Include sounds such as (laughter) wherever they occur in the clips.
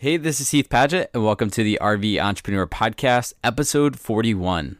Hey, this is Heath Padgett, and welcome to the RV Entrepreneur Podcast, episode 41.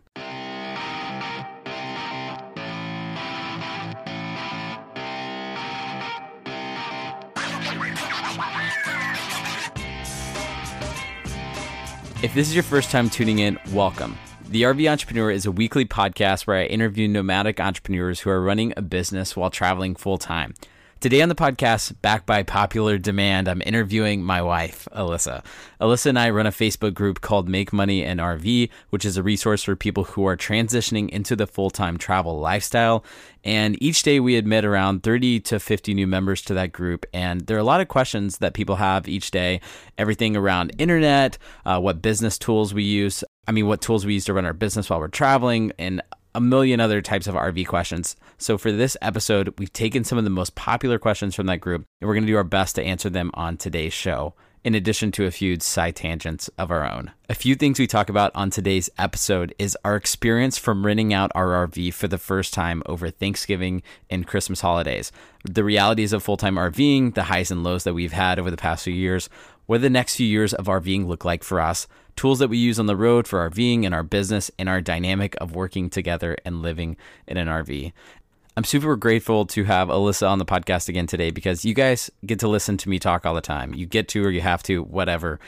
If this is your first time tuning in, welcome. The RV Entrepreneur is a weekly podcast where I interview nomadic entrepreneurs who are running a business while traveling full time. Today on the podcast, backed by popular demand, I'm interviewing my wife, Alyssa. Alyssa and I run a Facebook group called Make Money and RV, which is a resource for people who are transitioning into the full time travel lifestyle. And each day we admit around 30 to 50 new members to that group. And there are a lot of questions that people have each day everything around internet, uh, what business tools we use. I mean, what tools we use to run our business while we're traveling, and a million other types of RV questions. So for this episode, we've taken some of the most popular questions from that group and we're going to do our best to answer them on today's show. In addition to a few side tangents of our own. A few things we talk about on today's episode is our experience from renting out our RV for the first time over Thanksgiving and Christmas holidays, the realities of full time RVing, the highs and lows that we've had over the past few years, what the next few years of RVing look like for us, tools that we use on the road for RVing and our business, and our dynamic of working together and living in an RV. I'm super grateful to have Alyssa on the podcast again today because you guys get to listen to me talk all the time. You get to or you have to, whatever.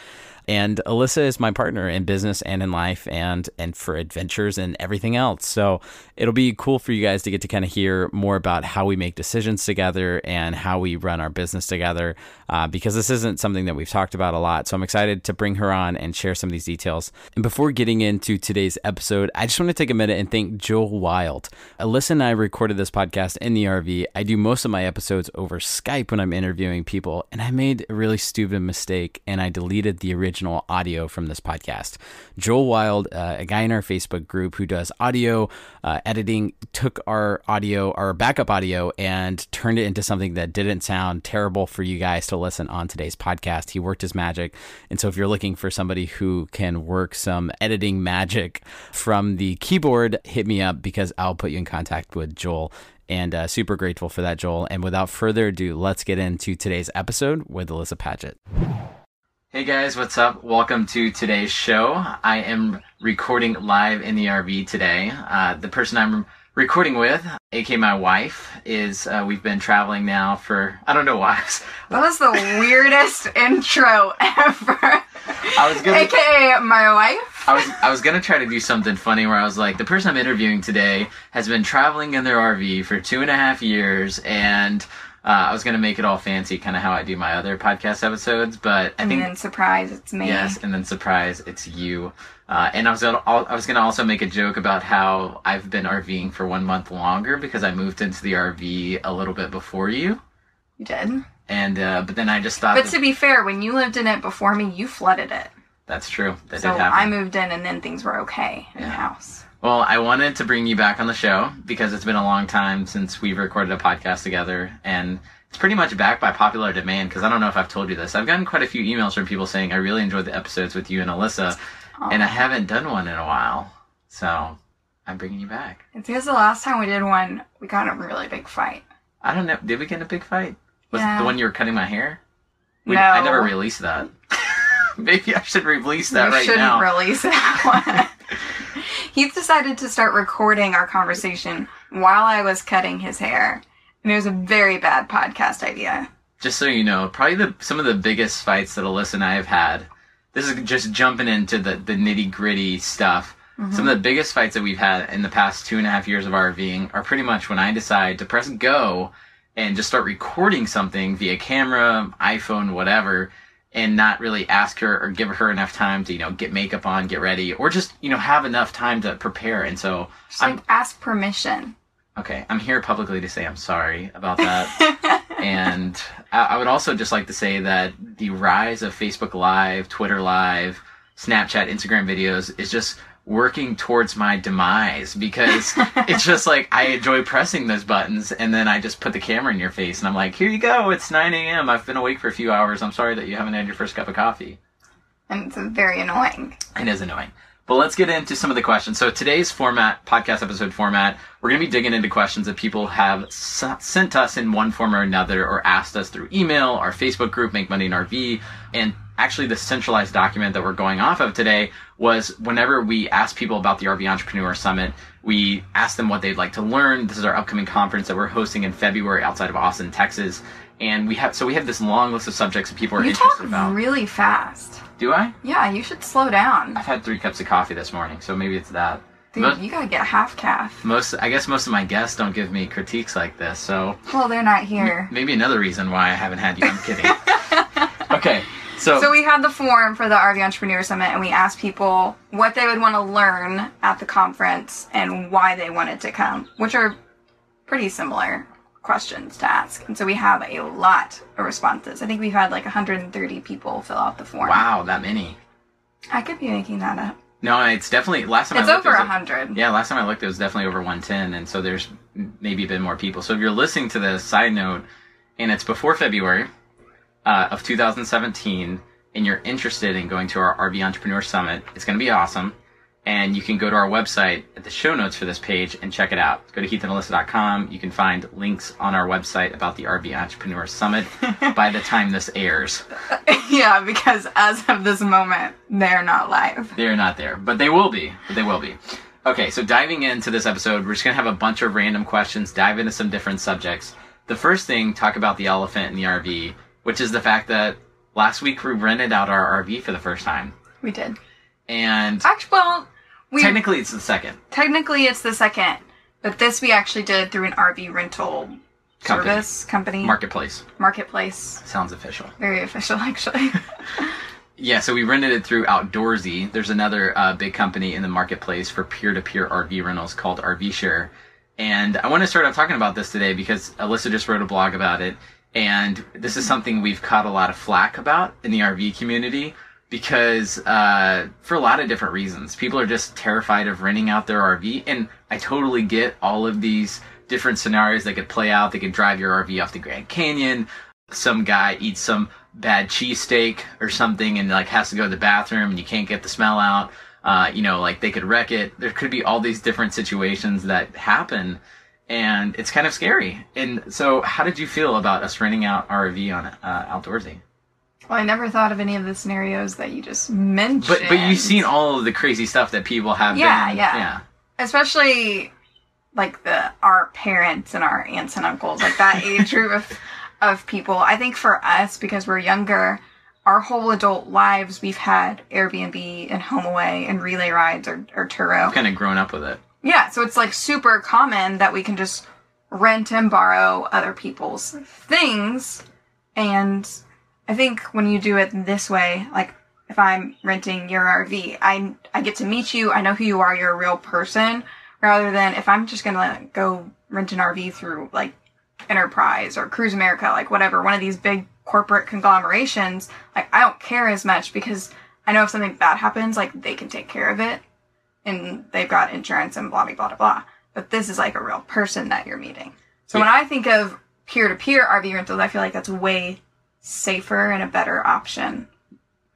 And Alyssa is my partner in business and in life and and for adventures and everything else. So it'll be cool for you guys to get to kind of hear more about how we make decisions together and how we run our business together uh, because this isn't something that we've talked about a lot. So I'm excited to bring her on and share some of these details. And before getting into today's episode, I just want to take a minute and thank Joel Wild. Alyssa and I recorded this podcast in the RV. I do most of my episodes over Skype when I'm interviewing people, and I made a really stupid mistake and I deleted the original original audio from this podcast. Joel Wild, uh, a guy in our Facebook group who does audio uh, editing, took our audio, our backup audio, and turned it into something that didn't sound terrible for you guys to listen on today's podcast. He worked his magic. And so if you're looking for somebody who can work some editing magic from the keyboard, hit me up because I'll put you in contact with Joel and uh, super grateful for that, Joel. And without further ado, let's get into today's episode with Alyssa Padgett. Hey guys, what's up? Welcome to today's show. I am recording live in the RV today. Uh, the person I'm recording with, aka my wife, is uh, we've been traveling now for I don't know why. (laughs) That was the weirdest (laughs) intro ever. I was gonna, aka my wife. I was I was gonna try to do something funny where I was like, the person I'm interviewing today has been traveling in their RV for two and a half years and uh, I was gonna make it all fancy, kind of how I do my other podcast episodes, but I and think then surprise, it's me. yes, and then surprise, it's you. Uh, and I was gonna, I was gonna also make a joke about how I've been RVing for one month longer because I moved into the RV a little bit before you. You did. And uh, but then I just thought But that- to be fair, when you lived in it before me, you flooded it. that's true. That so did happen. I moved in, and then things were okay in the house. Well, I wanted to bring you back on the show because it's been a long time since we've recorded a podcast together, and it's pretty much back by popular demand. Because I don't know if I've told you this, I've gotten quite a few emails from people saying I really enjoyed the episodes with you and Alyssa, and I haven't done one in a while, so I'm bringing you back. It's because the last time we did one, we got in a really big fight. I don't know. Did we get in a big fight? Was it Yeah. the one you were cutting my hair? We- No. I never released that. (laughs) Maybe I should release that right now. you right shouldn't now. release that one. (laughs) Heath decided to start recording our conversation while I was cutting his hair. And it was a very bad podcast idea. just so you know, probably the some of the biggest fights that Alyssa and I have had. This is just jumping into the, the nitty gritty stuff. Mm-hmm. Some of the biggest fights that we've had in the past two and a half years of RVing are pretty much when I decide to press go and just start recording something via camera, iPhone, whatever, and not really ask her or give her enough time to, you know, get makeup on, get ready, or just, you know, have enough time to prepare. And so Just I'm like ask permission. Okay, I'm here publicly to say I'm sorry about that. (laughs) and I, I would also just like to say that the rise of Facebook Live, Twitter Live, Snapchat, Instagram videos is just working towards my demise because (laughs) it's just like I enjoy pressing those buttons and then I just put the camera in your face and I'm like, here you go, it's 9 a.m. I've been awake for a few hours. I'm sorry that you haven't had your first cup of coffee. And it's very annoying. It is annoying. But let's get into some of the questions. So today's format, podcast episode format, we're going to be digging into questions that people have s- sent us in one form or another, or asked us through email, our Facebook group, Make Money and RV, and actually the centralized document that we're going off of today was whenever we asked people about the RV Entrepreneur Summit, we asked them what they'd like to learn. This is our upcoming conference that we're hosting in February outside of Austin, Texas. And we have so we have this long list of subjects that people are interested about. You interested talk about. really fast. Do I? Yeah, you should slow down. I've had three cups of coffee this morning, so maybe it's that. Dude, Mo- you gotta get half caff. most I guess most of my guests don't give me critiques like this, so Well, they're not here. maybe another reason why I haven't had you. I'm kidding. (laughs) okay, so, So we had the forum for the RV Entrepreneur Summit, and we asked people what they would want to learn at the conference and why they wanted to come, which are pretty similar questions to ask. And so we have a lot of responses. I think we've had like 130 people fill out the form. wow, that many. I could be making that up. No, it's definitely last time It's I looked. over it was like- 100. Yeah, last time I looked, it was definitely over 110, and so there's maybe been more people. So if you're listening to this, side note, and it's before February uh, of 2017, and you're interested in going to our RV Entrepreneur Summit, it's going to be awesome. And you can go to our website at the show notes for this page and check it out. Go to heathandalyssa.com. You can find links on our website about the RV Entrepreneur Summit (laughs) by the time this airs. (laughs) yeah, because as of this moment, they're not live. They're not there, but they will be. But they will be. Okay, so diving into this episode, we're just gonna have a bunch of random questions, dive into some different subjects. The first thing, talk about the elephant in the RV, which is the fact that last week we rented out our RV for the first time, We did. and Actually, well, we technically it's the second. technically it's the second, but this we actually did through an RV rental Company. service company Marketplace marketplace. sounds official. Very official, (laughs) actually. (laughs) Yeah, so we rented it through Outdoorsy. There's another uh, big company in the marketplace for peer-to-peer RV rentals called RV Share. And I want to start off talking about this today because Alyssa just wrote a blog about it. And this is something we've caught a lot of flack about in the RV community because uh, for a lot of different reasons. People are just terrified of renting out their RV. And I totally get all of these different scenarios that could play out. They could drive your RV off the Grand Canyon. Some guy eats some bad cheesesteak or something and like has to go to the bathroom and you can't get the smell out. Uh, you know, like they could wreck it. There could be all these different situations that happen and it's kind of scary. And so, how did you feel about us renting out our RV on uh, Outdoorsy? well, I never thought of any of the scenarios that you just mentioned. But but you've seen all of the crazy stuff that people have. Yeah, been, yeah. yeah. especially like the our parents and our aunts and uncles, like that (laughs) age group of of people. I think for us, because we're younger, our whole adult lives we've had Airbnb and HomeAway and RelayRides or, or Turo. Kind of grown up with it. Yeah, so it's like super common that we can just rent and borrow other people's things. And I think when you do it this way, like if I'm renting your RV, I I get to meet you, I know who you are, you're a real person, rather than if I'm just gonna go rent an RV through like Enterprise or Cruise America, like whatever, one of these big corporate conglomerations, like I don't care as much because I know if something bad happens, like they can take care of it and they've got insurance and blah blah blah blah. But this is like a real person that you're meeting. So when I think of peer to peer RV rentals, I feel like that's way safer and a better option.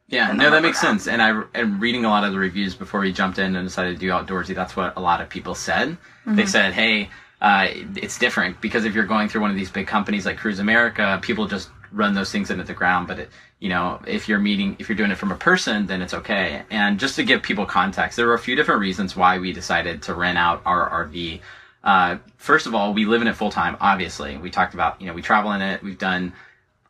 Yeah, no, that makes sense. And I and reading a lot of the reviews before we jumped in and decided to do outdoorsy. That's what a lot of people said. Mm-hmm. They said, "Hey, uh, it's different because if you're going through one of these big companies like Cruise America, people just run those things into the ground. But it, you know, if you're meeting, if you're doing it from a person, then it's okay. And just to give people context, there were a few different reasons why we decided to rent out our RV. Uh, first of all, we live in it full time. Obviously, we talked about you know we travel in it. We've done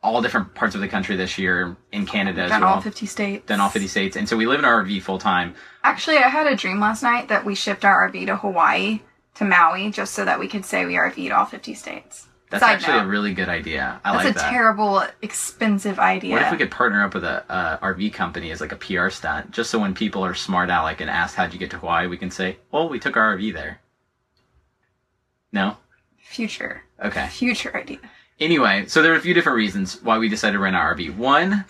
all different parts of the country this year in Canada as Done well all 50 states. done all 50 states. And so we live in our RV full time. Actually, I had a dream last night that we shipped our RV to Hawaii, to Maui, just so that we could say we RV'd all 50 states. That's Side actually note. a really good idea. I like it. That's like a that. terrible, expensive idea. What if we could partner up with a uh, RV company as like a PR stunt, just so when people are smart aleck and ask how'd you get to Hawaii, we can say, "Well, we took our RV there." No. Future. Okay. Future idea. Anyway, so there are a few different reasons why we decided to rent our RV. One,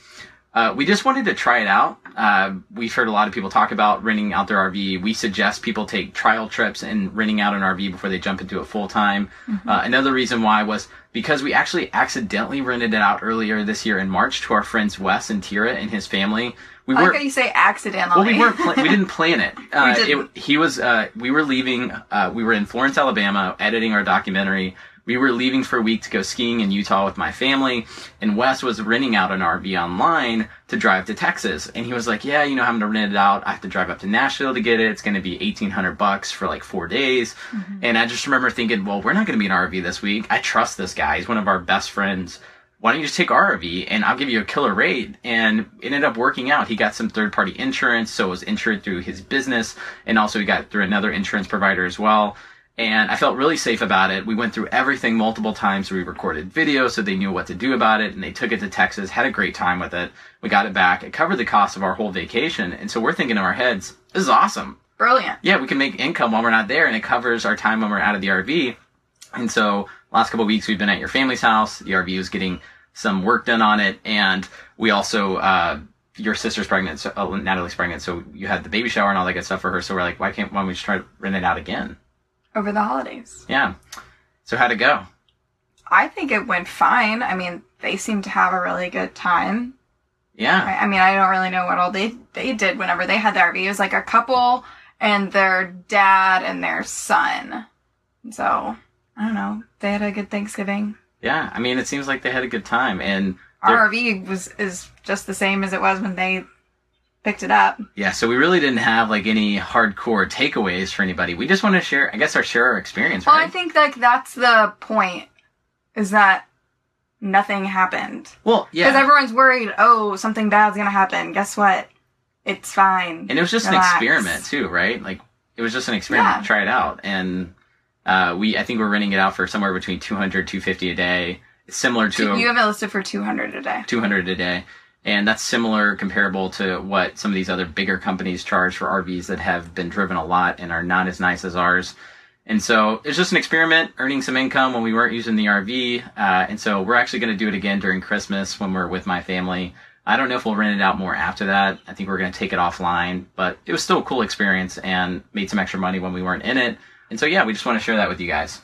uh, we just wanted to try it out. Uh, we've heard a lot of people talk about renting out their RV. We suggest people take trial trips and renting out an RV before they jump into it full time. Uh, another reason why was because we actually accidentally rented it out earlier this year in March to our friends Wes and Tira and his family. We I like weren't. how you say accidentally. Well, we weren't. Pla- we didn't plan it. (laughs) Uh, didn't. it he was. Uh, we were leaving. Uh, we were in Florence, Alabama, editing our documentary. We were leaving for a week to go skiing in Utah with my family, and Wes was renting out an RV online to drive to Texas. And he was like, "Yeah, you know, I'm gonna rent it out. I have to drive up to Nashville to get it. It's gonna be eighteen hundred bucks for like four days." Mm-hmm. And I just remember thinking, "Well, we're not gonna be in an RV this week. I trust this guy. He's one of our best friends." Why don't you just take our RV and I'll give you a killer rate? And it ended up working out. He got some third party insurance, so it was insured through his business, and also he got through another insurance provider as well and I felt really safe about it. We went through everything multiple times. We recorded video so they knew what to do about it, and they took it to Texas, had a great time with it. We got it back. It covered the cost of our whole vacation, and so we're thinking in our heads, this is awesome. Brilliant. Yeah, we can make income while we're not there, and it covers our time when we're out of the RV. And so, last couple of weeks we've been at your family's house. The RV was getting some work done on it, and we also. Uh, your sister's pregnant, so oh, Natalie's pregnant, so you had the baby shower and all that good stuff for her. So we're like, why can't why don't we just try to rent it out again? Over the holidays. Yeah. So how'd it go? I think it went fine. I mean, they seemed to have a really good time. Yeah. I, I mean, I don't really know what all they they did whenever they had the RV. It was like a couple and their dad and their son. So I don't know. They had a good Thanksgiving. Yeah. I mean, it seems like they had a good time, and Our RV was is just the same as it was when they picked it up. yeah. So we really didn't have like any hardcore takeaways for anybody. We just want to share, I guess, our share our experience, Well, right? I think like that's the point. Is that nothing happened? well, yeah, Because everyone's worried. Oh, something bad's gonna happen. Guess what? It's fine. and it was just Relax. an experiment too, right? Like it was just an experiment Yeah. to try it out, and uh, we I think we're renting it out for somewhere between 200 250 a day. It's similar to You have it listed for two hundred a day. 200 a day. And that's similar, comparable to what some of these other bigger companies charge for RVs that have been driven a lot and are not as nice as ours. And so it's just an experiment, earning some income when we weren't using the RV. Uh, and so we're actually going to do it again during Christmas when we're with my family. I don't know if we'll rent it out more after that. I think we're going to take it offline, but it was still a cool experience and made some extra money when we weren't in it. And so, yeah, we just want to share that with you guys.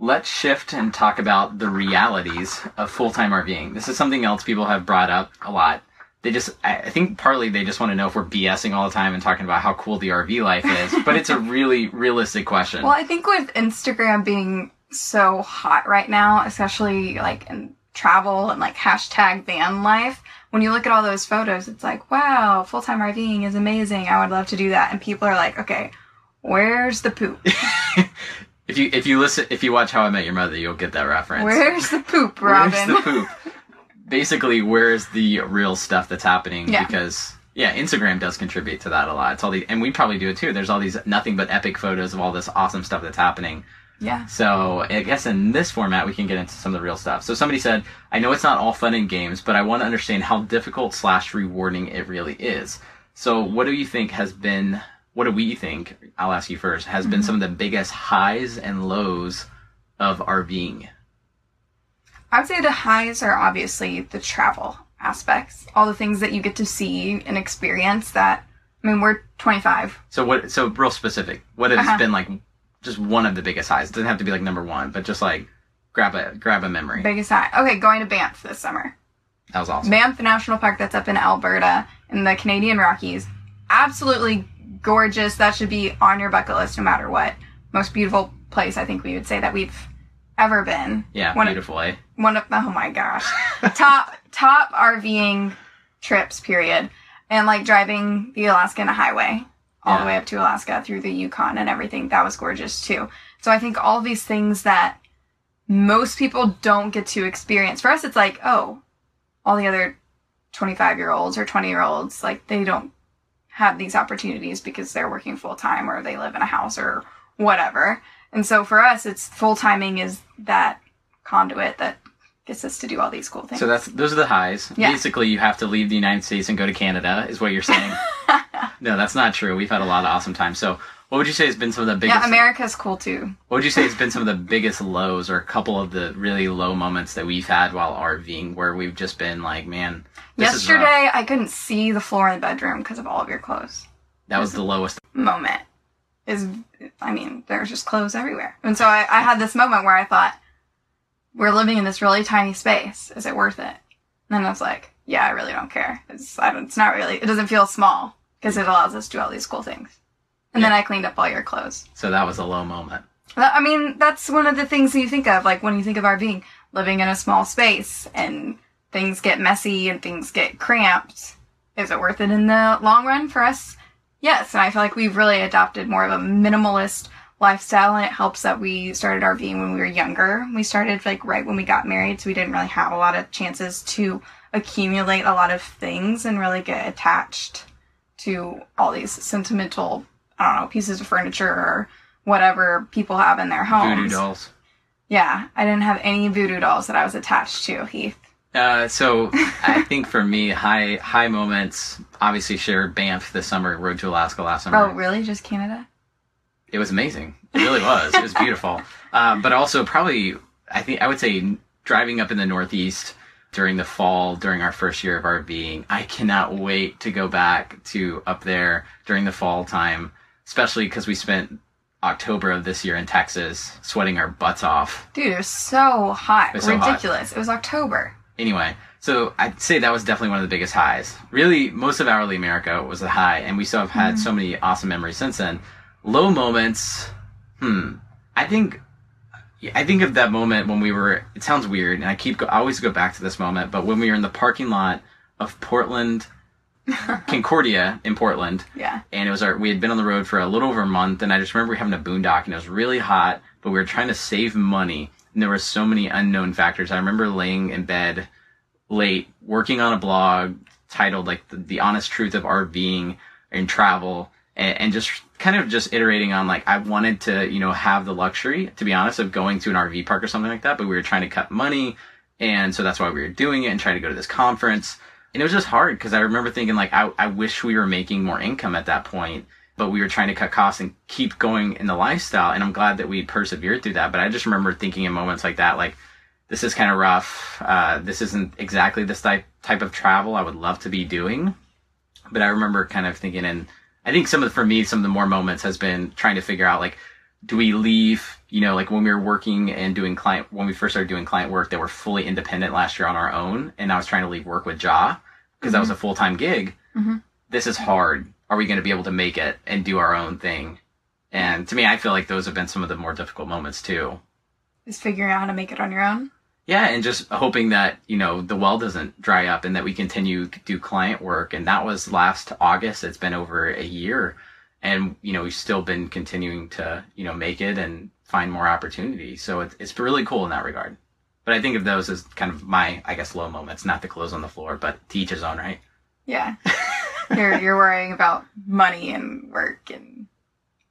Let's shift and talk about the realities of full time RVing. This is something else people have brought up a lot. They just, I think partly they just want to know if we're BSing all the time and talking about how cool the RV life is, but it's a (laughs) really realistic question. Well, I think with Instagram being so hot right now, especially like in travel and like hashtag van life, when you look at all those photos, it's like, wow, full time RVing is amazing. I would love to do that. And people are like, okay, where's the poop? (laughs) If you if you listen if you watch How I Met Your Mother, you'll get that reference. Where's the poop, Robin? Where's the poop? Basically, where's the real stuff that's happening? Yeah. Because yeah, Instagram does contribute to that a lot. It's all the and we probably do it too. There's all these nothing but epic photos of all this awesome stuff that's happening. yeah. So I guess in this format we can get into some of the real stuff. So somebody said, I know it's not all fun and games, but I want to understand how difficult slash rewarding it really is. So what do you think has been what do we think, I'll ask you first, has been some of the biggest highs and lows of RVing? I would say the highs are obviously the travel aspects, all the things that you get to see and experience that. I mean, we're 25. So what so real specific. What has Uh-huh. been like just one of the biggest highs? It doesn't have to be like number one, but just like grab a grab a memory. Biggest high. Okay, going to Banff this summer. That was awesome. Banff National Park that's up in Alberta in the Canadian Rockies. Absolutely gorgeous. That should be on your bucket list no matter what. Most beautiful place I think we would say that we've ever been. Yeah, One- beautiful, eh? One of oh my gosh. (laughs) top top RVing trips period. And like driving the Alaskan highway all Yeah. the way up to Alaska through the Yukon and everything. That was gorgeous too. So I think all these things that most people don't get to experience. For us it's like, oh, all the other 25 year olds or 20 year olds like they don't have these opportunities because they're working full time or they live in a house or whatever and so for us it's full timing is that conduit that gets us to do all these cool things So that's those are the highs. Yeah. Basically, you have to leave the United States and go to Canada, is what you're saying. (laughs) no, that's not true. We've had a lot of awesome times. So, what would you say has been some of the biggest? yeah america's cool too what would you say has been some of the biggest lows, or a couple of the really low moments that we've had while RVing, where we've just been like, man, this is rough. yesterday i couldn't see the floor in the bedroom because of all of your clothes That was the lowest. moment is I mean, there's just clothes everywhere. And so I, I had this moment where I thought, we're living in this really tiny space. Is it worth it? And then I was like, yeah, I really don't care. It's I don't, it's not really it doesn't feel small because it allows us to do all these cool things. And then I cleaned up all your clothes. So that was a low moment. I mean, that's one of the things you think of, like when you think of RVing, living in a small space and things get messy and things get cramped. Is it worth it in the long run for us? Yes, and I feel like we've really adopted more of a minimalist lifestyle, and it helps that we started RVing when we were younger. We started like right when we got married, so we didn't really have a lot of chances to accumulate a lot of things and really get attached to all these sentimental, I don't know, pieces of furniture or whatever people have in their homes. Voodoo dolls. Yeah, I didn't have any voodoo dolls that I was attached to, Heath. Uh, so (laughs) I think for me, high high moments. Obviously, shared Banff this summer. Rode to Alaska last summer. Oh, really? Just Canada? It was amazing. It really was. it was beautiful. Um, (laughs) but also probably, I think I would say driving up in the Northeast during the fall during our first year of RVing. I cannot wait to go back to up there during the fall time, especially because we spent October of this year in Texas sweating our butts off. Dude, it was so hot. It was so hot. Ridiculous. It was October. Anyway, so I'd say that was definitely one of the biggest highs. Really, most of Hourly America was a high, and we still have had so many awesome memories since then. Low moments, hmm. I think, I think of that moment when we were. It sounds weird, and I keep, go, I always go back to this moment. But when we were in the parking lot of Portland, (laughs) Concordia in Portland, Yeah. and it was our we had been on the road for a little over a month and i just remember we having a boondock and it was really hot but we were trying to save money and there were so many unknown factors. I remember laying in bed late working on a blog titled like the, the honest truth of rving and travel and, and just kind of just iterating on like i wanted to you know have the luxury to be honest of going to an rv park or something like that but we were trying to cut money and so that's why we were doing it and trying to go to this conference and it was just hard because I remember thinking like I, I wish we were making more income at that point, but we were trying to cut costs and keep going in the lifestyle. And I'm glad that we persevered through that. But I just remember thinking in moments like that, like this is kind of rough. Uh, this isn't exactly this type type of travel I would love to be doing. But I remember kind of thinking, and I think some of the, for me some of the more moments has been trying to figure out like do we leave you know like when we were working and doing client when we first started doing client work that were fully independent last year on our own and i was trying to leave work with jaw because that was a full-time gig Mhm. this is hard. Are we going to be able to make it and do our own thing? And to me i feel like those have been some of the more difficult moments too. Is figuring out how to make it on your own. yeah and just hoping that you know the well doesn't dry up and that we continue to do client work. And that was last august. It's been over a year and you know we've still been continuing to you know make it and find more opportunities so it, it's really cool in that regard. But i think of those as kind of my i guess low moments. Not the clothes on the floor but to each his own right? Yeah. (laughs) you're you're worrying about money and work and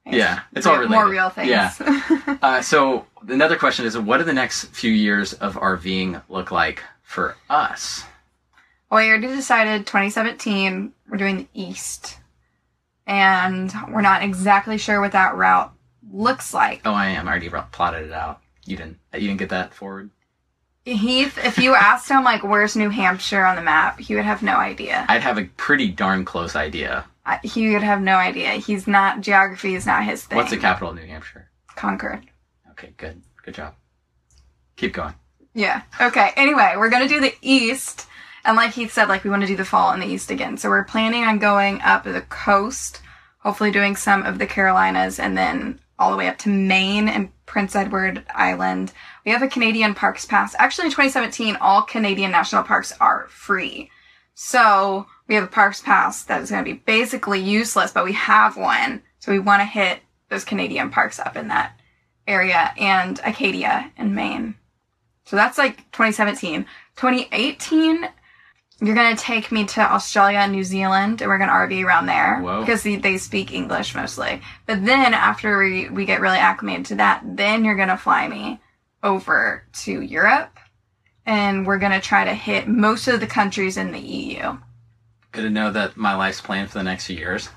Yeah, it's all more real things. Yeah. (laughs) uh, so another question is what do the next few years of rving look like for us? Well, we already decided 2017 we're doing the east, and we're not exactly sure what that route looks like. oh i am i already plotted it out you didn't you didn't get that forward Heath, if you asked him like where's New Hampshire on the map, he would have no idea. I'd have a pretty darn close idea. I- He would have no idea. He's not geography is not his thing. What's the capital of New Hampshire? Concord. Okay, good. Good job. Keep going. Yeah. Okay. Anyway, we're gonna do the east, and like Heath said, like we want to do the fall in the east again. So we're planning on going up the coast, hopefully doing some of the Carolinas, and then all the way up to Maine and Prince Edward Island. We have a Canadian Parks Pass. Actually, in 2017, all Canadian national parks are free. So we have a Parks Pass that is going to be basically useless, but we have one. So we want to hit those Canadian parks up in that area and Acadia in Maine. So that's like 2017. 2018, you're going to take me to Australia and New Zealand, and we're going to RV around there. Whoa. Because they, they speak English mostly. But then after we, we get really acclimated to that, then you're going to fly me over to Europe. And we're going to try to hit most of the countries in the EU. Good to know that my life's planned for the next few years.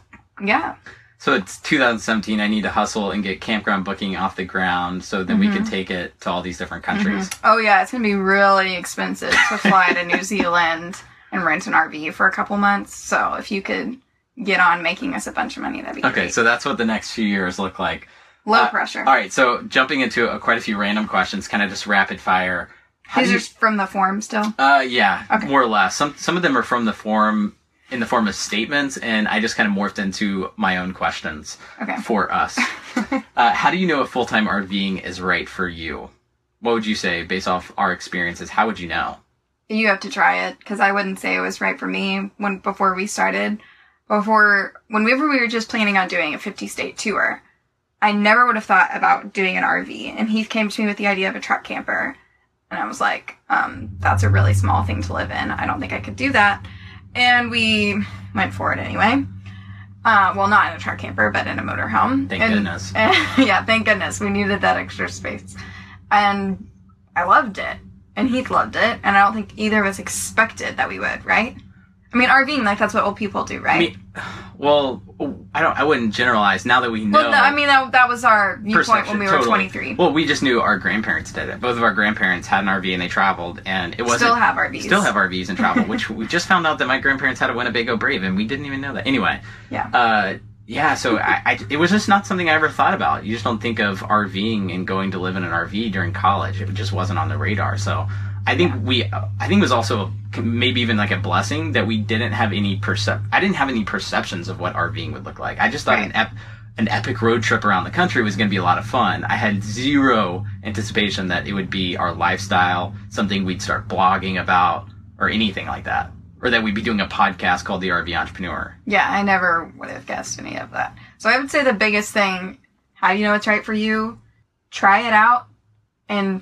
Yeah. So it's 2017. I need to hustle and get campground booking off the ground so then we Mm-hmm. can take it to all these different countries. Oh, yeah. It's going to be really expensive to fly to New (laughs) Zealand and rent an RV for a couple months. So if you could get on making us a bunch of money, that'd be Okay, great. so that's what the next few years look like. Low uh, pressure. All right, so jumping into uh quite a few random questions, kind of just rapid fire. How These do are from the forum still. uh, yeah, Okay. more or less. Some some of them are from the forum. in the form of statements, and I just kind of morphed into my own questions Okay. for us. (laughs) uh, how do you know if full time RVing is right for you? What would you say based off our experiences? How would you know? You have to try it because I wouldn't say it was right for me when before we started. Before whenever we were just planning on doing a 50 state tour, I never would have thought about doing an RV. And Heath came to me with the idea of a truck camper, and I was like, um, "That's a really small thing to live in. I don't think I could do that." And we went for it anyway. Uh, well, not in a truck camper, but in a motorhome. Thank And- goodness. (laughs) yeah, thank goodness. We needed that extra space. And I loved it. And Heath loved it. And I don't think either of us expected that we would, right? I mean, RVing, like, that's what old people do, right? I mean, well, I don't. I wouldn't generalize. Now that we know, well, no, I mean, that, that was our viewpoint when we were totally. 23. Well, we just knew our grandparents did it. Both of our grandparents had an RV and they traveled, and it wasn't Still have RVs. still have RVs and travel. (laughs) which we just found out that my grandparents had a Winnebago Brave, and we didn't even know that. Anyway, Yeah. uh, yeah. So I, I, it was just not something I ever thought about. You just don't think of RVing and going to live in an RV during college. It just wasn't on the radar. So I think we, I think it was also maybe even like a blessing that we didn't have any percep. I didn't have any perceptions of what RVing would look like. I just thought an ep- an epic road trip around the country was going to be a lot of fun. I had zero anticipation that it would be our lifestyle, something we'd start blogging about, or anything like that, or that we'd be doing a podcast called the RV Entrepreneur. Yeah, I never would have guessed any of that. So I would say the biggest thing, how do you know it's right for you? Try it out and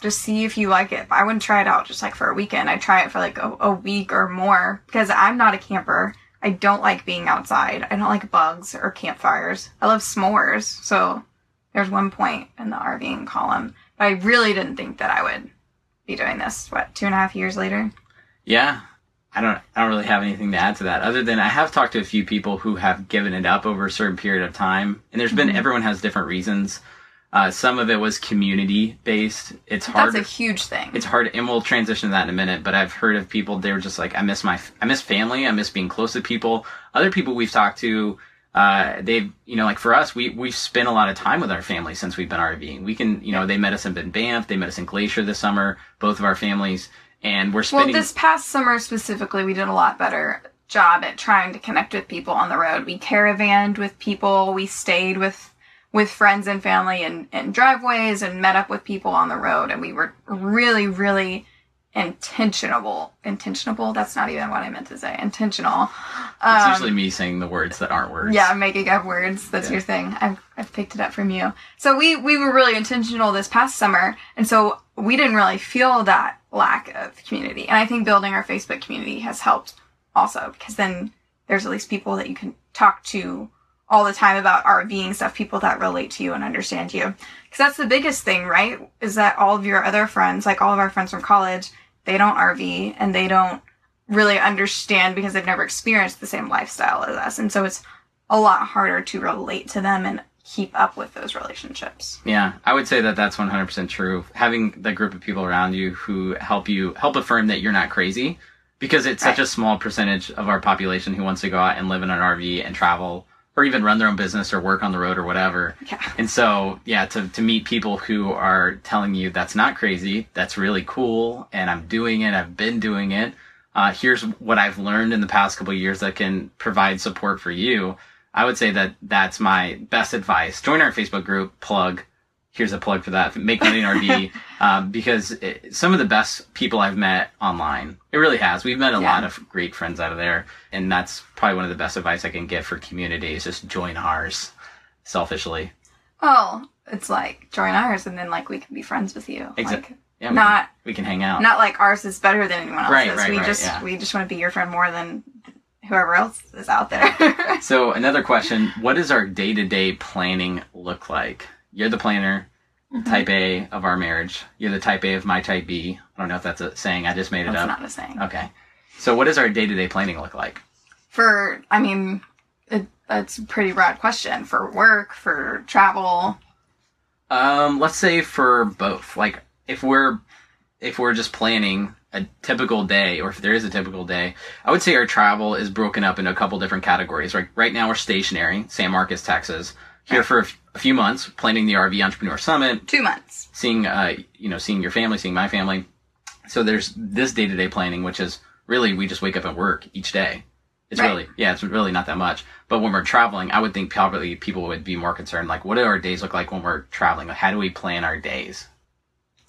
just see if you like it. I wouldn't try it out just like for a weekend. I'd try it for like a, a week or more because I'm not a camper. I don't like being outside. I don't like bugs or campfires. I love s'mores. So there's one point in the RVing column. But I really didn't think that I would be doing this, what, two and a half years later? Yeah. I don't I don't really have anything to add to that other than I have talked to a few people who have given it up over a certain period of time. And there's been everyone has different reasons. Uh, some of it was community based. It's hard That's a huge thing. it's hard and we'll transition to that in a minute but i've heard of people they were just like i miss my i miss family i miss being close to people other people we've talked to uh, they've you know like for us we we've spent a lot of time with our family since we've been rving we can you know they met us in banff they met us in glacier this summer both of our families and we're Well, this past summer specifically, we did a lot better job at trying to connect with people on the road. We caravanned with people. We stayed with with friends and family in, in driveways and met up with people on the road. And we were really, really intentional. Intentional? That's not even what I meant to say. Intentional. it's Um, usually me saying the words that aren't words yeah, making up words. That's Yeah. your thing. I've, I've picked it up from you. So we, we were really intentional this past summer. And so we didn't really feel that lack of community. And I think building our Facebook community has helped also because then there's at least people that you can talk to all the time about RVing stuff, people that relate to you and understand you. Because that's the biggest thing, right? Is that all of your other friends, like all of our friends from college, they don't RV and they don't really understand because they've never experienced the same lifestyle as us. And so it's a lot harder to relate to them and keep up with those relationships. Yeah, I would say that that's 100% true. Having the group of people around you who help you help affirm that you're not crazy because it's such Right. a small percentage of our population who wants to go out and live in an RV and travel or even run their own business or work on the road or whatever. Yeah. And so, yeah, to, to meet people who are telling you that's not crazy, that's really cool, and I'm doing it, I've been doing it. Uh, here's what I've learned in the past couple of years that can provide support for you. I would say that that's my best advice. Join our Facebook group, plug. Here's a plug for that. Make money in RV, (laughs) um, because it, some of the best people I've met online, it really has. We've met a Yeah. lot of great friends out of there, and that's probably one of the best advice I can give for community is just join ours. Selfishly, Well, it's like join ours and then like we can be friends with you. Exactly. Like yeah, we not can, we can hang out. not like ours is better than anyone else's. Right, right, we right, just yeah. we just want to be your friend more than whoever else is out there. (laughs) So another question: What does our day-to-day planning look like? You're the planner, Mm-hmm. type A of our marriage. You're the type A of my type B. I don't know if that's a saying. I just made it up. That's not a saying. Okay. So what does our day-to-day planning look like? For I mean, it, that's a pretty broad question. For work, for travel. Um, let's say for both. Like if we're if we're just planning a typical day, or if there is a typical day, I would say our travel is broken up into a couple different categories. Right, right now we're stationary, San Marcos, Texas. Here for a, f- a few months, planning the RV Entrepreneur Summit, Two months. seeing uh you know seeing your family seeing my family so there's this day-to-day planning which is really we just wake up and work each day It's Right. really yeah, it's really not that much. But when we're traveling, I would think probably people would be more concerned. Like, what do our days look like when we're traveling? How do we plan our days?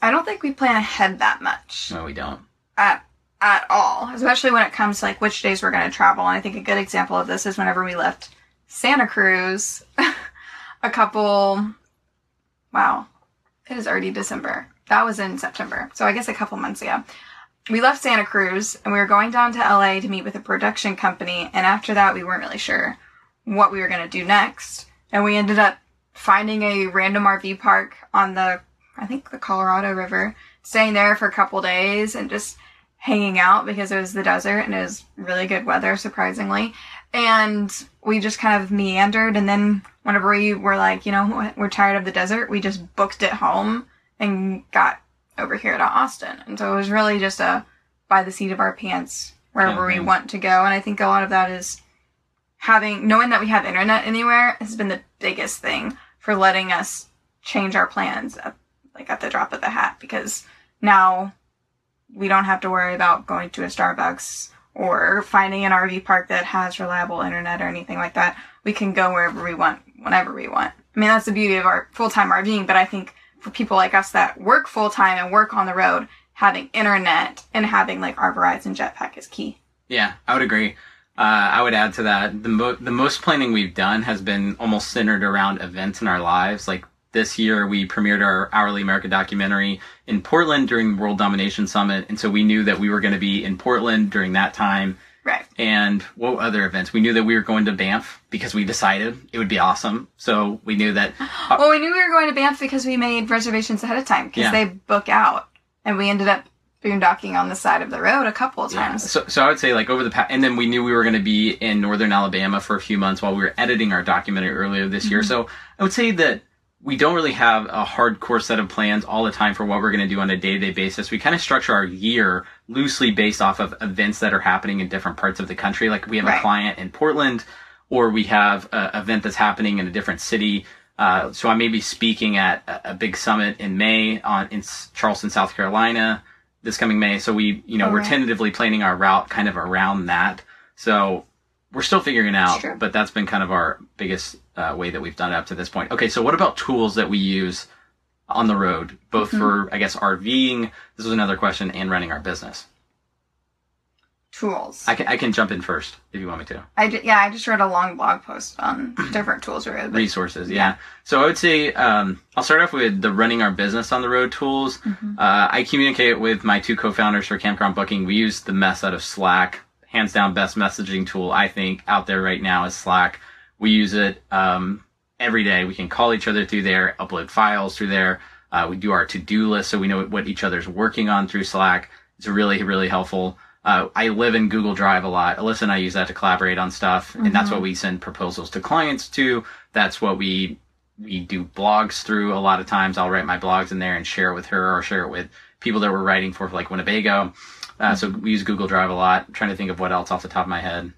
I don't think we plan ahead that much No, we don't. At at all, especially when it comes to like which days we're going to travel. And I think a good example of this is whenever we left Santa Cruz (laughs) a couple wow, it is already December. That was in September. So I guess a couple months ago. We left Santa Cruz and we were going down to LA to meet with a production company and after that we weren't really sure what we were going to do next. And we ended up finding a random RV park on the I think the Colorado River, staying there for a couple days and just hanging out because it was the desert and it was really good weather, surprisingly. And we just kind of meandered. And then whenever we were like, you know, we're tired of the desert, we just booked it home and got over here to Austin. And so it was really just a by the seat of our pants wherever we want to go. And I think a lot of that is having knowing that we have internet anywhere has been the biggest thing for letting us change our plans at, like at the drop of the hat because now we don't have to worry about going to a Starbucks or finding an RV park that has reliable internet or anything like that. We can go wherever we want, whenever we want. I mean, that's the beauty of our full time RVing, but I think for people like us that work full time and work on the road, having internet and having like our Verizon jetpack is key. Yeah, I would agree. Uh, I would add to that the mo- the most planning we've done has been almost centered around events in our lives. Like this year, we premiered our hourly America documentary in Portland during World Domination Summit, and so we knew that we were going to be in Portland during that time. Right. And what other events? We knew that we were going to Banff because we decided it would be awesome. So we knew that uh, Well, we knew we were going to Banff because we made reservations ahead of time because Yeah. they book out, and we ended up boondocking on the side of the road a couple of Yeah. times. So, so I would say like over the past, and then we knew we were going to be in northern Alabama for a few months while we were editing our documentary earlier this year. Mm-hmm. So I would say that we don't really have a hardcore set of plans all the time for what we're going to do on a day to day basis. We kind of structure our year loosely based off of events that are happening in different parts of the country. Like we have a client in Portland, or we have an event that's happening in a different city. Uh, so I may be speaking at a, a big summit in May on in Charleston, South Carolina, this coming May. So we, you know, Oh, we're right. tentatively planning our route kind of around that. So we're still figuring it out, Sure. but that's been kind of our biggest uh, way that we've done it up to this point. Okay, so what about tools that we use on the road, both Mm-hmm. for I guess RVing? This was another question, and running our business. Tools. I can I can jump in first if you want me to. I ju- yeah, I just read a long blog post on (clears throat) different tools read. but- resources yeah so i would say um, i'll start off with the running our business on the road tools Mm-hmm. uh, i communicate with my two co-founders for campground booking we use the mess out of slack hands down best messaging tool i think out there right now is slack we use it um, every day we can call each other through there upload files through there uh, we do our to-do list so we know what each other's working on through slack it's really really helpful uh, I live in Google Drive a lot. Alyssa and I use that to collaborate on stuff, and that's what we send proposals to clients to. That's what we we do blogs through. A lot of times, I'll write my blogs in there and share it with her, or share it with people that we're writing for, like Winnebago. Uh, so we use Google Drive a lot. I'm trying to think of what else off the top of my head.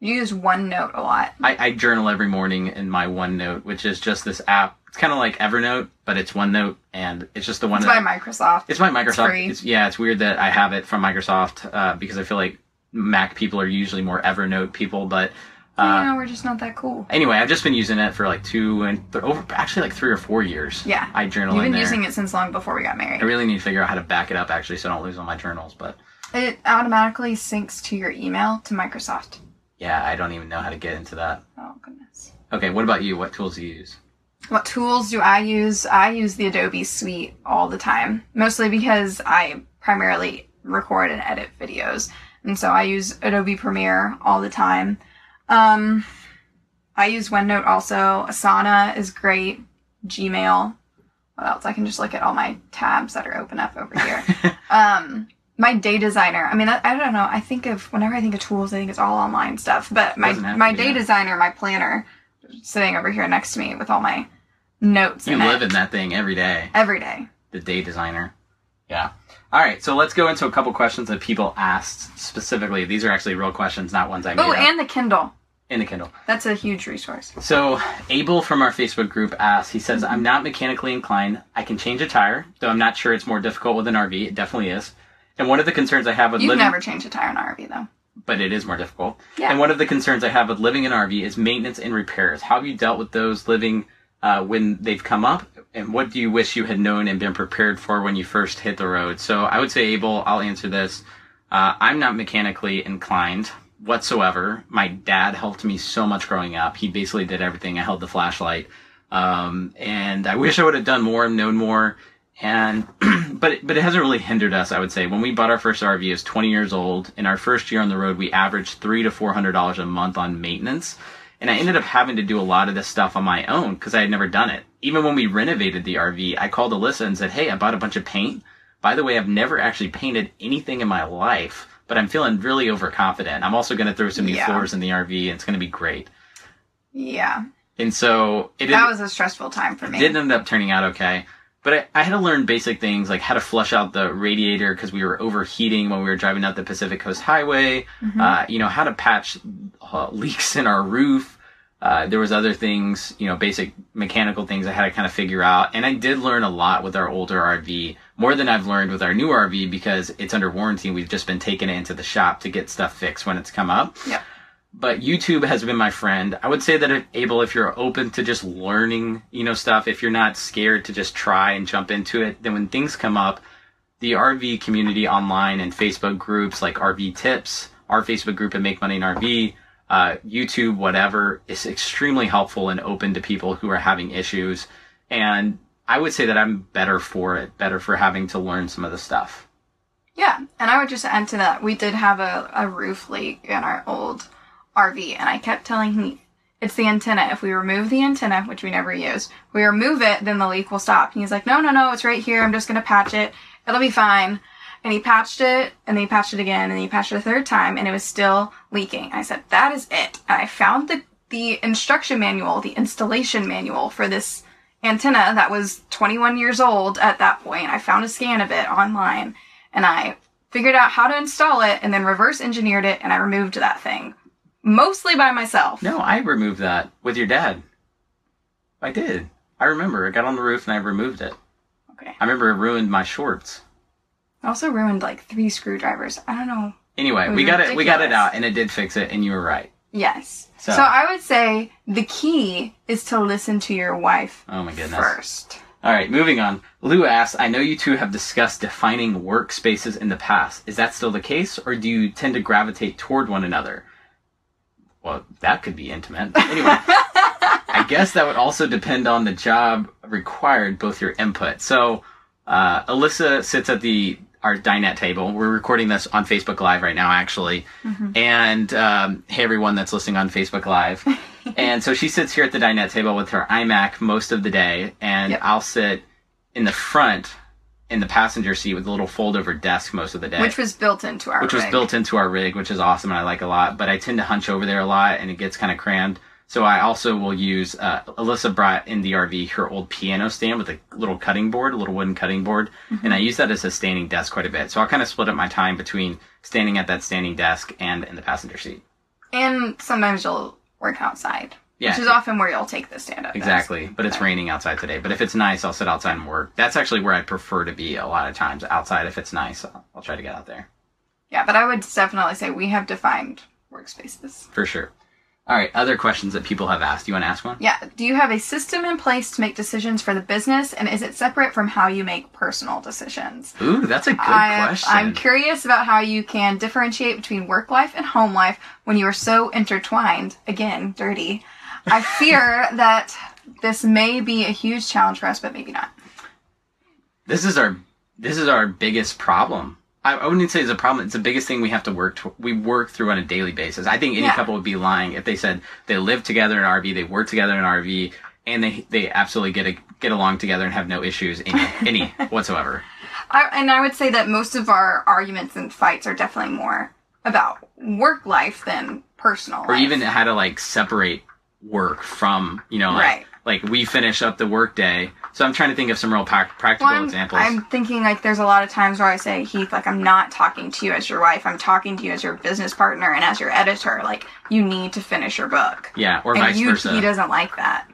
You use OneNote a lot. I, I journal every morning in my OneNote, which is just this app. It's kind of like Evernote, but it's OneNote, and it's just the one It's that by Microsoft. it's by Microsoft. free. It's, yeah, it's weird that I have it from Microsoft uh, because I feel like Mac people are usually more Evernote people. But uh, know, we're just not that cool. anyway, I've just been using it for like two and th- over actually like three or four years. Yeah. I journal You've in been using it since long before we got married. I really need to figure out how to back it up actually, so I don't lose all my journals. But It automatically syncs to your email to Microsoft. yeah, I don't even know how to get into that. Oh goodness. Okay, what about you? What tools do you use? What tools do I use? I use the Adobe Suite all the time, mostly because I primarily record and edit videos, and so I use Adobe Premiere all the time. Um, I use OneNote also. Asana is great. Gmail. What else? I can just look at all my tabs that are open up over here. (laughs) um, my day designer. I mean, I, I don't know. I think of whenever I think of tools, I think it's all online stuff. But my Doesn't have to my day designer, my planner, sitting over here next to me with all my notes. You in live it in that thing every day. every day. the day designer. Yeah. All right, so let's go into a couple questions that people asked specifically. These are actually real questions, not ones I made Oh, and the Kindle. In the Kindle. That's a huge resource. So Abel from our Facebook group asked. He says, "I'm not mechanically inclined. I can change a tire, though I'm not sure it's more difficult with an RV. It definitely is. And one of the concerns I have with living You've living, never changed a tire in an RV though. but it is more difficult. Yeah. And one of the concerns I have with living in an RV is maintenance and repairs. How have you dealt with those living uh, when they've come up? And what do you wish you had known and been prepared for when you first hit the road? So I would say, Abel, I'll answer this. Uh, I'm not mechanically inclined whatsoever. My dad helped me so much growing up. He basically did everything. I held the flashlight. Um, and I wish I would have done more and known more. And, (clears throat) but, it, but it hasn't really hindered us, I would say. When we bought our first RV, I was 20 years old. In our first year on the road, we averaged three to $400 a month on maintenance. And I ended up having to do a lot of this stuff on my own because I had never done it. Even when we renovated the RV, I called Alyssa and said, Hey, I bought a bunch of paint. By the way, I've never actually painted anything in my life, but I'm feeling really overconfident. I'm also going to throw some new Yeah. floors in the RV and it's going to be great. Yeah. And so it That was a stressful time for me. It Didn't end up turning out okay. But I, I had to learn basic things like how to flush out the radiator because we were overheating when we were driving out the Pacific Coast Highway. Uh, you know how to patch uh, leaks in our roof. Uh, there was other things, you know, basic mechanical things I had to kind of figure out. And I did learn a lot with our older RV, more than I've learned with our new RV because it's under warranty. We've just been taking it into the shop to get stuff fixed when it's come up Yep. but YouTube has been my friend. I would say that if Abel, if you're open to just learning, you know, stuff, if you're not scared to just try and jump into it, then when things come up, the RV community online and Facebook groups like RV Tips, our Facebook group at Make Money and RV, uh, YouTube, whatever, is extremely helpful and open to people who are having issues. And I would say that I'm better for it, better for having to learn some of the stuff. Yeah, and I would just add to that, we did have a, a roof leak in our old RV, and I kept telling him it's the antenna. If we remove the antenna, which we never used, we remove it, then the leak will stop. And he's like, no, no, no, it's right here. I'm just gonna patch it. It'll be fine. And he patched it, and then he patched it again, and then he patched it a third time, and it was still leaking. I said, that is it. And I found the the instruction manual, the installation manual for this antenna that was 21 years old at that point. I found a scan of it online and I figured out how to install it and then reverse engineered it and I removed that thing. Mostly by myself. No, I removed that with your dad. I did. I remember. I got on the roof and I removed it. Okay. I remember it ruined my shorts. I also ruined like three screwdrivers. I don't know. Anyway, we got it. We got it out, and it did fix it. And you were right. Yes. So- So, I would say the key is to listen to your wife Oh my goodness. first. All right, moving on. Lou asks, I know you two have discussed defining workspaces in the past. Is that still the case, or do you tend to gravitate toward one another? Well, that could be intimate. Anyway, (laughs) I guess that would also depend on the job required, both your input. So, uh, Alyssa sits at the our dinette table. We're recording this on Facebook Live right now, actually. And um, hey, everyone that's listening on Facebook Live. (laughs) and so she sits here at the dinette table with her iMac most of the day, and Yep. I'll sit in the front in the passenger seat with a little fold over desk most of the day Which was built into our which was built into our rig, which is awesome and I like a lot. But I tend to hunch over there a lot, and it gets kind of crammed. So I also will use. Uh, Alyssa brought in the RV her old piano stand with a little cutting board, a little wooden cutting board, Mm-hmm. and I use that as a standing desk quite a bit. So I'll kind of split up my time between standing at that standing desk and in the passenger seat. And sometimes you'll work outside. Yeah. Which is often where you'll take the stand up. desk. Exactly, but it's raining outside today. But if it's nice, I'll sit outside and work. That's actually where I prefer to be a lot of times. Outside, if it's nice, I'll, I'll try to get out there Yeah, but I would definitely say we have defined workspaces. for sure. All right, other questions that people have asked. You want to ask one? Yeah. Do you have a system in place to make decisions for the business, and is it separate from how you make personal decisions? Ooh, that's a good I, question. I'm curious about how you can differentiate between work life and home life when you are so intertwined. Again, dirty. I (laughs) fear that this may be a huge challenge for us, but maybe not. this is our this is our biggest problem. I, I wouldn't say it's a problem. It's the biggest thing we have to work. To, we work through on a daily basis. I think any Yeah. couple would be lying if they said they live together in an RV, they work together in an RV, and they they absolutely get a, get along together and have no issues any (laughs) any whatsoever. I, and I would say that most of our arguments and fights are definitely more about work life than personal. Or life. even how to like separate work from you know like Right. Like we finish up the workday. So I'm trying to think of some real prac- practical Well, I'm, examples. I'm thinking like there's a lot of times where I say, Heath, like I'm not talking to you as your wife. I'm talking to you as your business partner and as your editor. Like you need to finish your book. yeah, or and vice you, versa. he doesn't like that.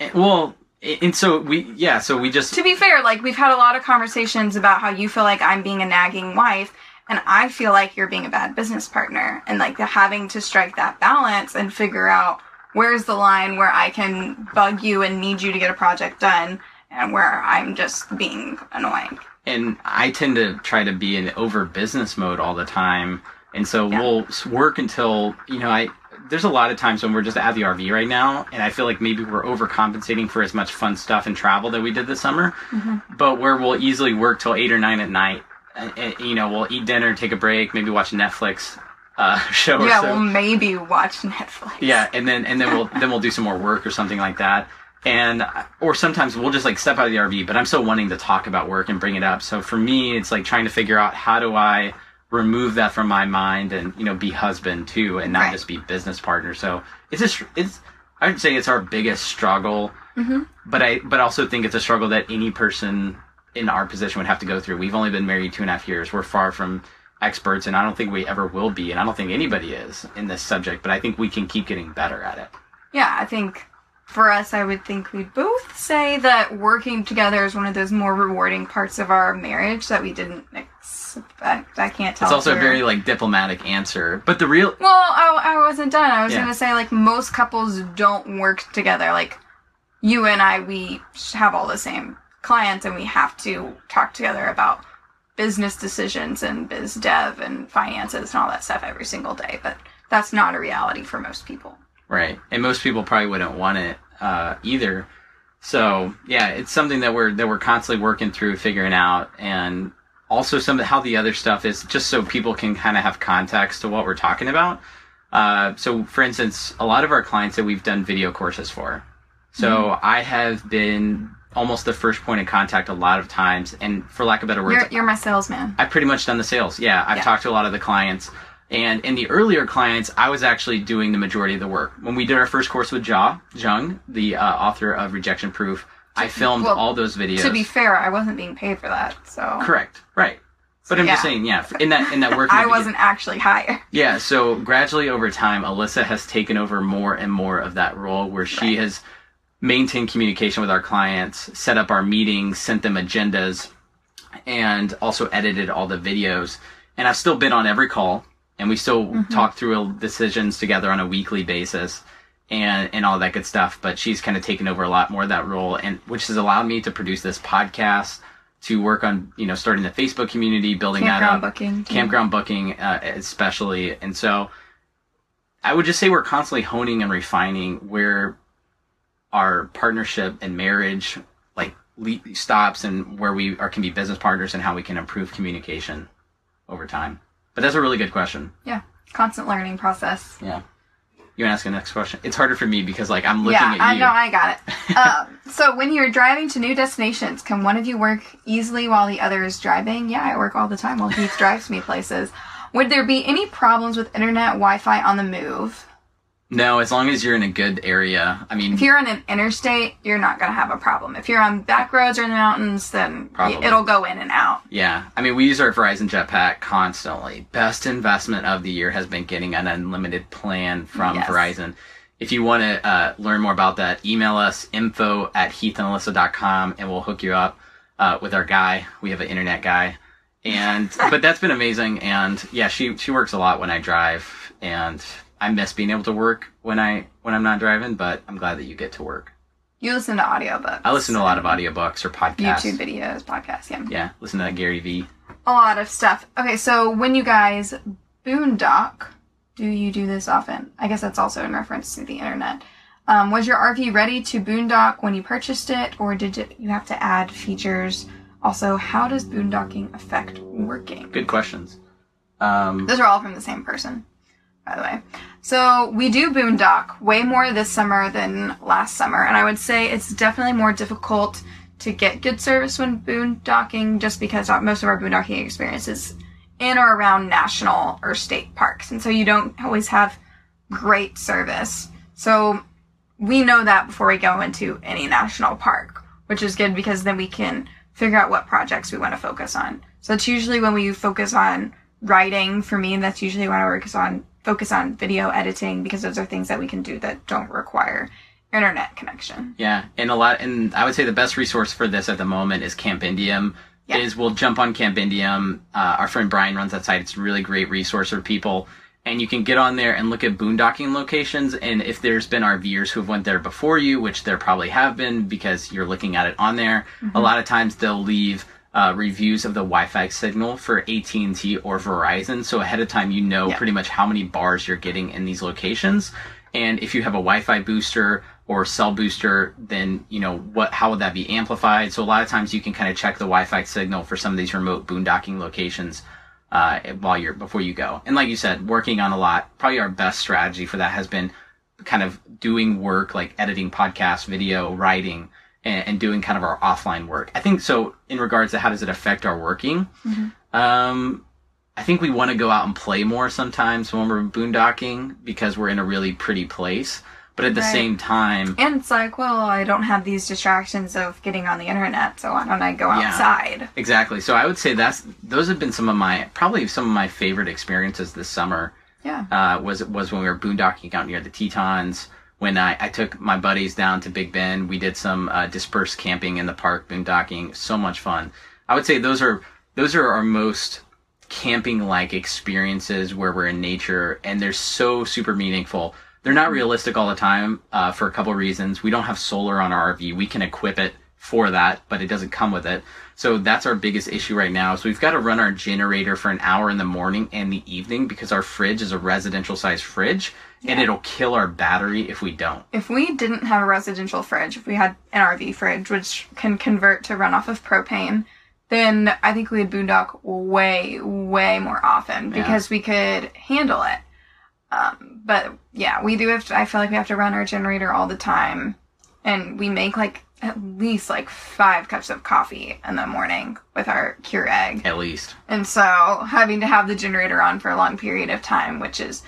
And- well, eh, and so we yeah, so we just To be fair, like we've had a lot of conversations about how you feel like I'm being a nagging wife, And I feel like you're being a bad business partner and like the having to strike that balance and figure out where's the line where I can bug you and need you to get a project done and where I'm just being annoying. And I tend to try to be in over business mode all the time. And so Yeah. we'll work until, you know, I, there's a lot of times when we're just at the RV right now, and I feel like maybe we're overcompensating for as much fun stuff and travel that we did this summer, mm-hmm. but where we'll easily work till eight or nine at night. And, and, you know, we'll eat dinner, take a break, maybe watch Netflix uh, (laughs) show or yeah, so. we'll maybe watch Netflix. Yeah, and then and then we'll then we'll do some more work or something like that. And or sometimes we'll just like step out of the RV, but I'm still wanting to talk about work and bring it up. So for me, it's like trying to figure out how do I remove that from my mind and you know be husband too, and not Right. just be business partner. So it's str- it's I would say it's our biggest struggle, but I but also think it's a struggle that any person in our position would have to go through. We've only been married two and a half years. We're far from experts, and I don't think we ever will be, and I don't think anybody is in this subject. But I think we can keep getting better at it. Yeah, I think for us, I would think we'd both say that working together is one of those more rewarding parts of our marriage that we didn't expect. I can't tell. It's also a very like diplomatic answer, but the real Well, I, I wasn't done. I was Yeah. gonna say like most couples don't work together. Like you and I, we have all the same clients, and we have to talk together about business decisions and biz dev and finances and all that stuff every single day. But that's not a reality for most people. right, and most people probably wouldn't want it uh, either. So yeah, it's something that we're that we're constantly working through, figuring out, and also some of how the other stuff is, just so people can kind of have context to what we're talking about. Uh, so, for instance, a lot of our clients that we've done video courses for. So I have been almost the first point of contact a lot of times, and for lack of better words, You're you're my salesman. I've pretty much done the sales. Yeah, I've Yeah. talked to a lot of the clients. And in the earlier clients, I was actually doing the majority of the work. When we did our first course with Jia Jiang, the uh, author of Rejection Proof, I filmed Well, all those videos. To be fair, I wasn't being paid for that, so correct, right? But I'm just saying, yeah, in that in that work. (laughs) I wasn't actually hired. (laughs) Yeah, so gradually over time, Alyssa has taken over more and more of that role where she Right. has maintained communication with our clients, set up our meetings, sent them agendas, and also edited all the videos. And I've still been on every call, and we still talk through decisions together on a weekly basis. And, and all that good stuff, but she's kind of taken over a lot more of that role, and which has allowed me to produce this podcast, to work on you know starting the Facebook community, building that Campground up, booking. campground booking uh, especially and so i would just say we're constantly honing and refining where our partnership and marriage like le- stops and where we are can be business partners and how we can improve communication over time but that's a really good question Yeah, constant learning process. yeah you want to ask the next question it's harder for me because like i'm looking yeah, at I you know, I got it. (laughs) um, so when you're driving to new destinations, can one of you work easily while the other is driving? Yeah, I work all the time while Heath drives me places. Would there be any problems with internet Wi-Fi on the move? No as long as you're in a good area i mean If you're on an interstate, you're not going to have a problem. If you're on back roads or in the mountains, then Probably. it'll go in and out. Yeah, I mean, we use our Verizon Jetpack constantly. Best investment of the year has been getting an unlimited plan from Yes. Verizon. If you want to uh, learn more about that, email us info at heathandalyssa.com and we'll hook you up uh, with our guy. We have an internet guy. And, (laughs) but that's been amazing. And yeah, she, she works a lot when I drive and I miss being able to work when I, when I'm not driving, but I'm glad that you get to work. You listen to audiobooks. I listen to a lot of audiobooks or podcasts. YouTube videos, podcasts, yeah. Yeah, listen to that Gary Vee. a lot of stuff. Okay, so when you guys boondock, do you do this often? I guess that's also in reference to the internet. Um, was your RV ready to boondock when you purchased it, or did it, you have to add features? Also, how does boondocking affect working? Good questions. Um, Those are all from the same person, by the way. So we do boondock way more this summer than last summer, and I would say it's definitely more difficult to get good service when boondocking, just because most of our boondocking experience is in or around national or state parks, and so you don't always have great service. So we know that before we go into any national park, which is good because then we can figure out what projects we want to focus on. So it's usually when we focus on writing for me, that's usually when I work on focus on video editing because those are things that we can do that don't require internet connection. Yeah, and a lot, and I would say the best resource for this at the moment is Campendium. Yeah. is we'll jump on Campendium. Uh, our friend Brian runs that site. It's a really great resource for people. And you can get on there and look at boondocking locations. And if there's been RVers who have went there before you, which there probably have been because you're looking at it on there, a lot of times they'll leave uh, reviews of the Wi-Fi signal for AT&T or Verizon. So ahead of time, you know Yeah. pretty much how many bars you're getting in these locations. And if you have a Wi-Fi booster or cell booster, then you know what how would that be amplified? So a lot of times you can kind of check the Wi-Fi signal for some of these remote boondocking locations uh, while you're before you go. And like you said, working on a lot. Probably our best strategy for that has been kind of doing work like editing podcasts, video, writing, and, and doing kind of our offline work. I think so. In regards to how does it affect our working? Um, I think we want to go out and play more sometimes when we're boondocking because we're in a really pretty place. But at the Right. same time, And it's like, well, I don't have these distractions of getting on the internet, so why don't I go Yeah. outside? exactly. So I would say that's those have been some of my probably some of my favorite experiences this summer. Yeah. uh, was it was when we were boondocking out near the Tetons. When I, I took my buddies down to Big Bend, we did some uh, dispersed camping in the park, boondocking. So much fun. I would say those are those are our most camping like experiences where we're in nature, and they're so super meaningful. They're not realistic all the time uh, for a couple reasons. We don't have solar on our RV. We can equip it for that, but it doesn't come with it. So that's our biggest issue right now. So we've got to run our generator for an hour in the morning and the evening because our fridge is a residential size fridge and it'll kill our battery if we don't. If we didn't have a residential fridge, if we had an RV fridge, which can convert to run off of propane, then I think we'd boondock way, way more often Yeah. because we could handle it. Um, but yeah, we do have to, I feel like we have to run our generator all the time. And we make like at least like five cups of coffee in the morning with our Keurig. At least. And so having to have the generator on for a long period of time, which is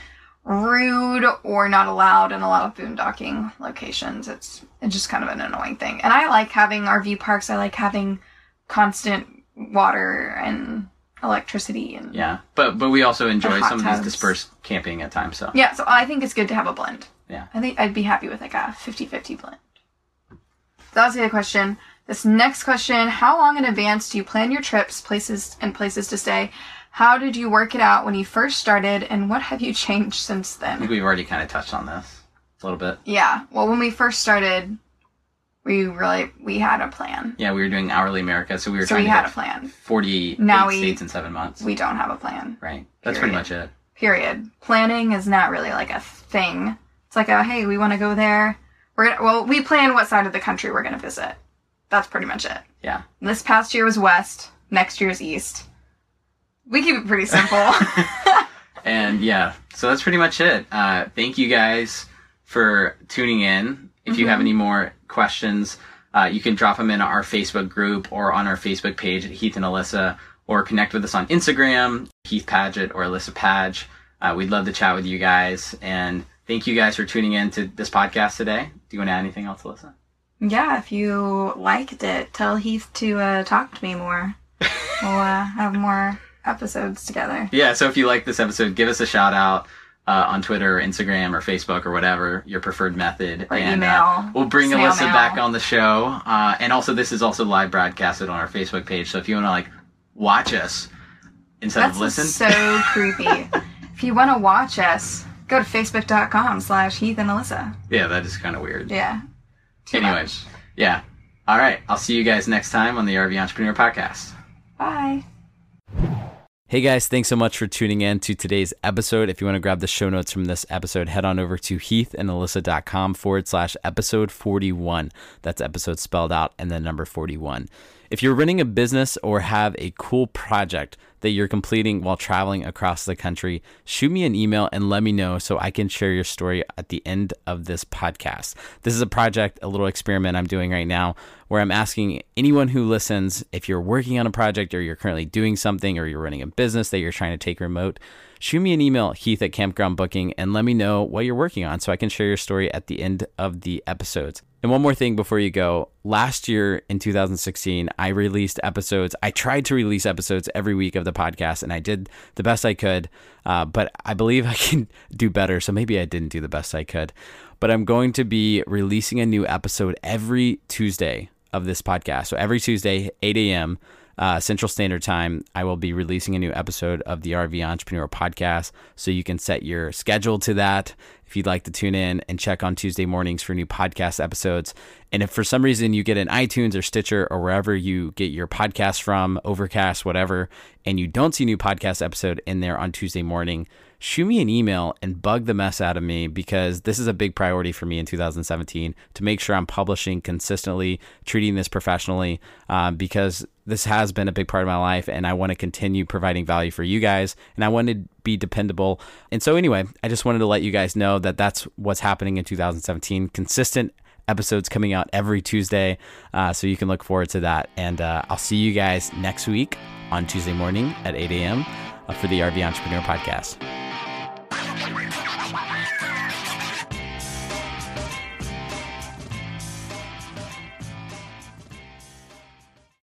rude or not allowed in a lot of boondocking locations, it's it's just kind of an annoying thing. And I like having RV parks. I like having constant water and electricity and Yeah. But but we also enjoy some of these dispersed camping at times. So Yeah, so I think it's good to have a blend. Yeah. I think I'd be happy with like a 50-50 blend. So that's the other question. This next question, how long in advance do you plan your trips, places and places to stay? How did you work it out when you first started and what have you changed since then? I think we've already kind of touched on this a little bit. Yeah. Well, when we first started, we really we had a plan. Yeah, we were doing hourly America, so we were So trying we to had a plan. 48 Now we- states in seven months. We don't have a plan. right. That's pretty much it. period. Planning is not really like a thing. It's like a hey, we want to go there. We're gonna, well, we plan what side of the country we're gonna visit. That's pretty much it. Yeah. This past year was west. Next year's east. We keep it pretty simple. (laughs) (laughs) And yeah, so that's pretty much it. Uh, thank you guys for tuning in. If you Mm-hmm. have any more questions, uh, you can drop them in our Facebook group or on our Facebook page at Heath and Alyssa, or connect with us on Instagram, Heath Padgett or Alyssa Padgett. Uh, we'd love to chat with you guys. And thank you guys for tuning in to this podcast today. Do you want to add anything else, Alyssa? yeah, if you liked it, tell Heath to uh, talk to me more. (laughs) We'll uh, have more episodes together. Yeah, so if you like this episode, give us a shout out uh, on Twitter, or Instagram, or Facebook, or whatever your preferred method. Or and, email, Uh, we'll bring Alyssa mail. back on the show. Uh, and also, this is also live broadcasted on our Facebook page. So if you want to like watch us instead That's of listen, so creepy. (laughs) If you want to watch us, go to facebook.com slash Heath and Alyssa. yeah, that is kind of weird. Yeah. Too Anyway, much. yeah. All right, I'll see you guys next time on the RV Entrepreneur Podcast. Bye. Hey guys, thanks so much for tuning in to today's episode. If you want to grab the show notes from this episode, head on over to heathandalyssa.com forward slash episode 41. That's episode spelled out and then number 41. If you're running a business or have a cool project that you're completing while traveling across the country, shoot me an email and let me know so I can share your story at the end of this podcast. This is a project, a little experiment I'm doing right now where I'm asking anyone who listens if you're working on a project or you're currently doing something or you're running a business that you're trying to take remote, shoot me an email, Heath at Campground Booking, and let me know what you're working on so I can share your story at the end of the episodes. And one more thing before you go. Last year in 2016, I released episodes. I tried to release episodes every week of the podcast, and I did the best I could. Uh, but I believe I can do better. So maybe I didn't do the best I could. But I'm going to be releasing a new episode every Tuesday of this podcast. So every Tuesday, 8 a.m., uh, Central Standard Time, I will be releasing a new episode of the RV Entrepreneur podcast. So you can set your schedule to that if you'd like to tune in and check on Tuesday mornings for new podcast episodes. And if for some reason you get an iTunes or Stitcher or wherever you get your podcast from, Overcast, whatever, and you don't see new podcast episode in there on Tuesday morning, shoot me an email and bug the mess out of me because this is a big priority for me in 2017 to make sure I'm publishing consistently, treating this professionally, uh, because this has been a big part of my life and I want to continue providing value for you guys and I wanted be dependable. And so, anyway, I just wanted to let you guys know that that's what's happening in 2017. Consistent episodes coming out every Tuesday. Uh, so you can look forward to that. And uh, I'll see you guys next week on Tuesday morning at 8 a.m. Uh, for the RV Entrepreneur Podcast.